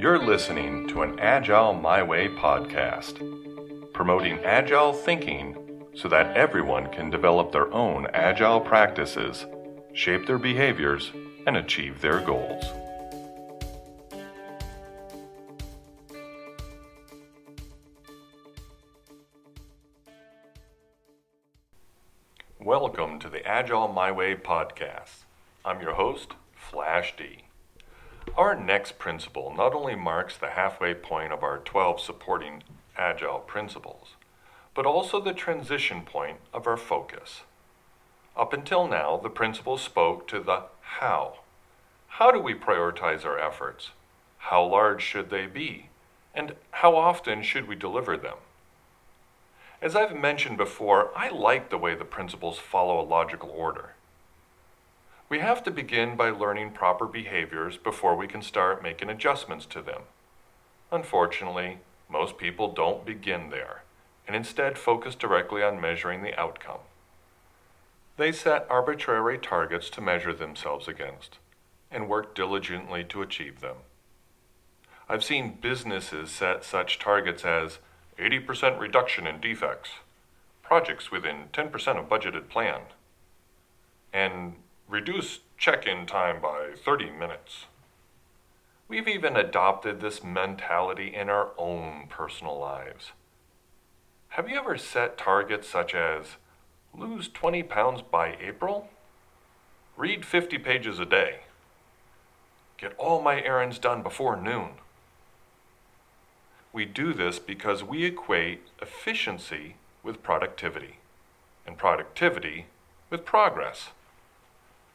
You're listening to an Agile My Way podcast, promoting agile thinking so that everyone can develop their own agile practices, shape their behaviors, and achieve their goals. Welcome to the Agile My Way podcast. I'm your host, Flash D. Our next principle not only marks the halfway point of our 12 supporting Agile principles, but also the transition point of our focus. Up until now, the principles spoke to the how. How do we prioritize our efforts? How large should they be? And how often should we deliver them? As I've mentioned before, I like the way the principles follow a logical order. We have to begin by learning proper behaviors before we can start making adjustments to them. Unfortunately, most people don't begin there and instead focus directly on measuring the outcome. They set arbitrary targets to measure themselves against and work diligently to achieve them. I've seen businesses set such targets as 80% reduction in defects, projects within 10% of budgeted plan, and reduce check in time by 30 minutes. We've even adopted this mentality in our own personal lives. Have you ever set targets such as lose 20 pounds by April? Read 50 pages a day. Get all my errands done before noon. We do this because we equate efficiency with productivity and productivity with progress.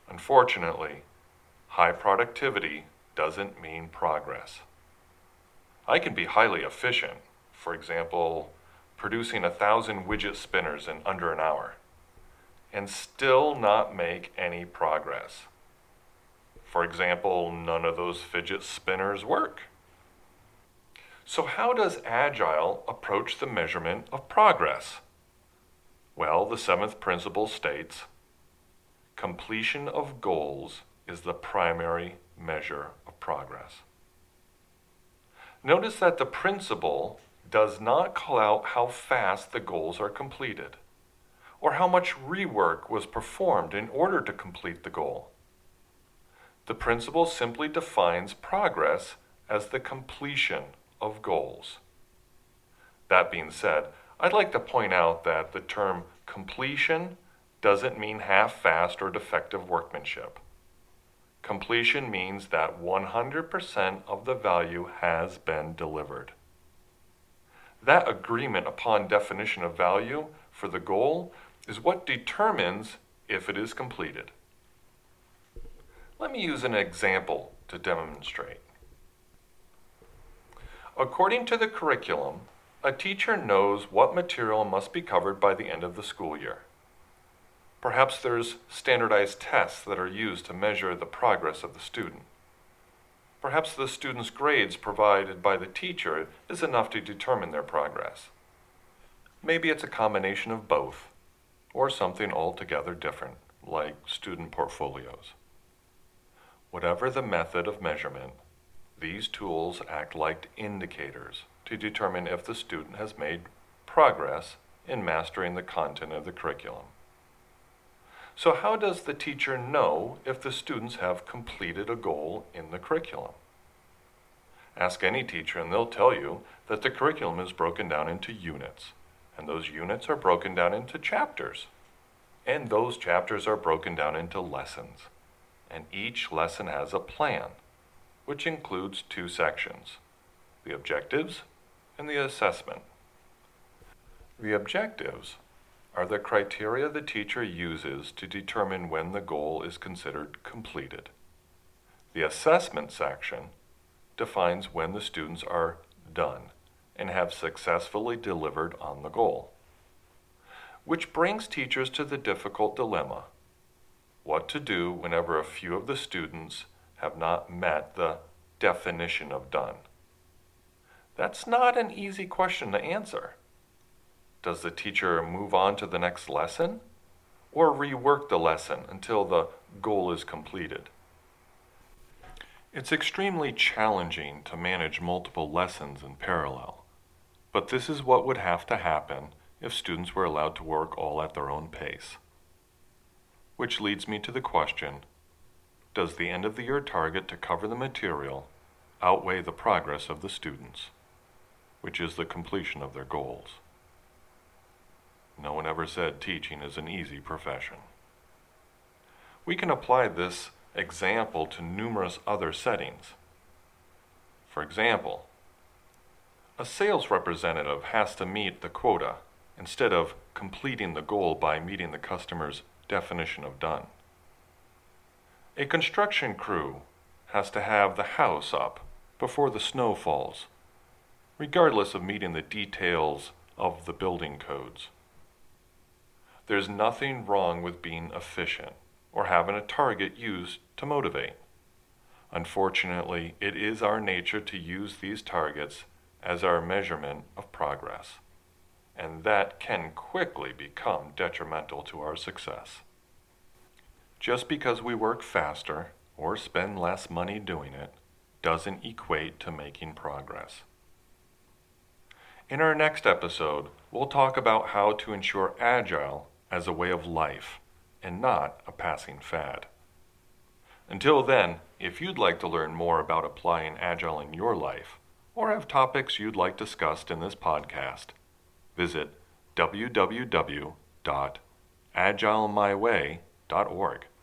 Unfortunately, high productivity doesn't mean progress. I can be highly efficient, for example, producing a thousand widget spinners in under an hour, and still not make any progress. For example, none of those fidget spinners work. So, how does Agile approach the measurement of progress? Well, the seventh principle states completion of goals is the primary measure of progress. Notice that the principle does not call out how fast the goals are completed or how much rework was performed in order to complete the goal. The principle simply defines progress as the completion of goals. That being said, I'd like to point out that the term completion doesn't mean half fast or defective workmanship. Completion means that 100% of the value has been delivered. That agreement upon definition of value for the goal is what determines if it is completed. Let me use an example to demonstrate. According to the curriculum, a teacher knows what material must be covered by the end of the school year. Perhaps there's standardized tests that are used to measure the progress of the student. Perhaps the student's grades provided by the teacher is enough to determine their progress. Maybe it's a combination of both, or something altogether different, like student portfolios. Whatever the method of measurement, these tools act like indicators to determine if the student has made progress in mastering the content of the curriculum. So, how does the teacher know if the students have completed a goal in the curriculum? Ask any teacher, and they'll tell you that the curriculum is broken down into units, and those units are broken down into chapters, and those chapters are broken down into lessons, and each lesson has a plan which includes two sections the objectives and the assessment. The objectives are the criteria the teacher uses to determine when the goal is considered completed. The assessment section defines when the students are done and have successfully delivered on the goal. Which brings teachers to the difficult dilemma what to do whenever a few of the students have not met the definition of done? That's not an easy question to answer. Does the teacher move on to the next lesson or rework the lesson until the goal is completed? It's extremely challenging to manage multiple lessons in parallel, but this is what would have to happen if students were allowed to work all at their own pace. Which leads me to the question, does the end of the year target to cover the material outweigh the progress of the students, which is the completion of their goals? No one ever said teaching is an easy profession. We can apply this example to numerous other settings. For example, a sales representative has to meet the quota instead of completing the goal by meeting the customer's definition of done. A construction crew has to have the house up before the snow falls, regardless of meeting the details of the building codes. There's nothing wrong with being efficient or having a target used to motivate. Unfortunately, it is our nature to use these targets as our measurement of progress, and that can quickly become detrimental to our success. Just because we work faster or spend less money doing it doesn't equate to making progress. In our next episode, we'll talk about how to ensure agile as a way of life and not a passing fad. Until then, if you'd like to learn more about applying Agile in your life, or have topics you'd like discussed in this podcast, visit www.agilemyway.org.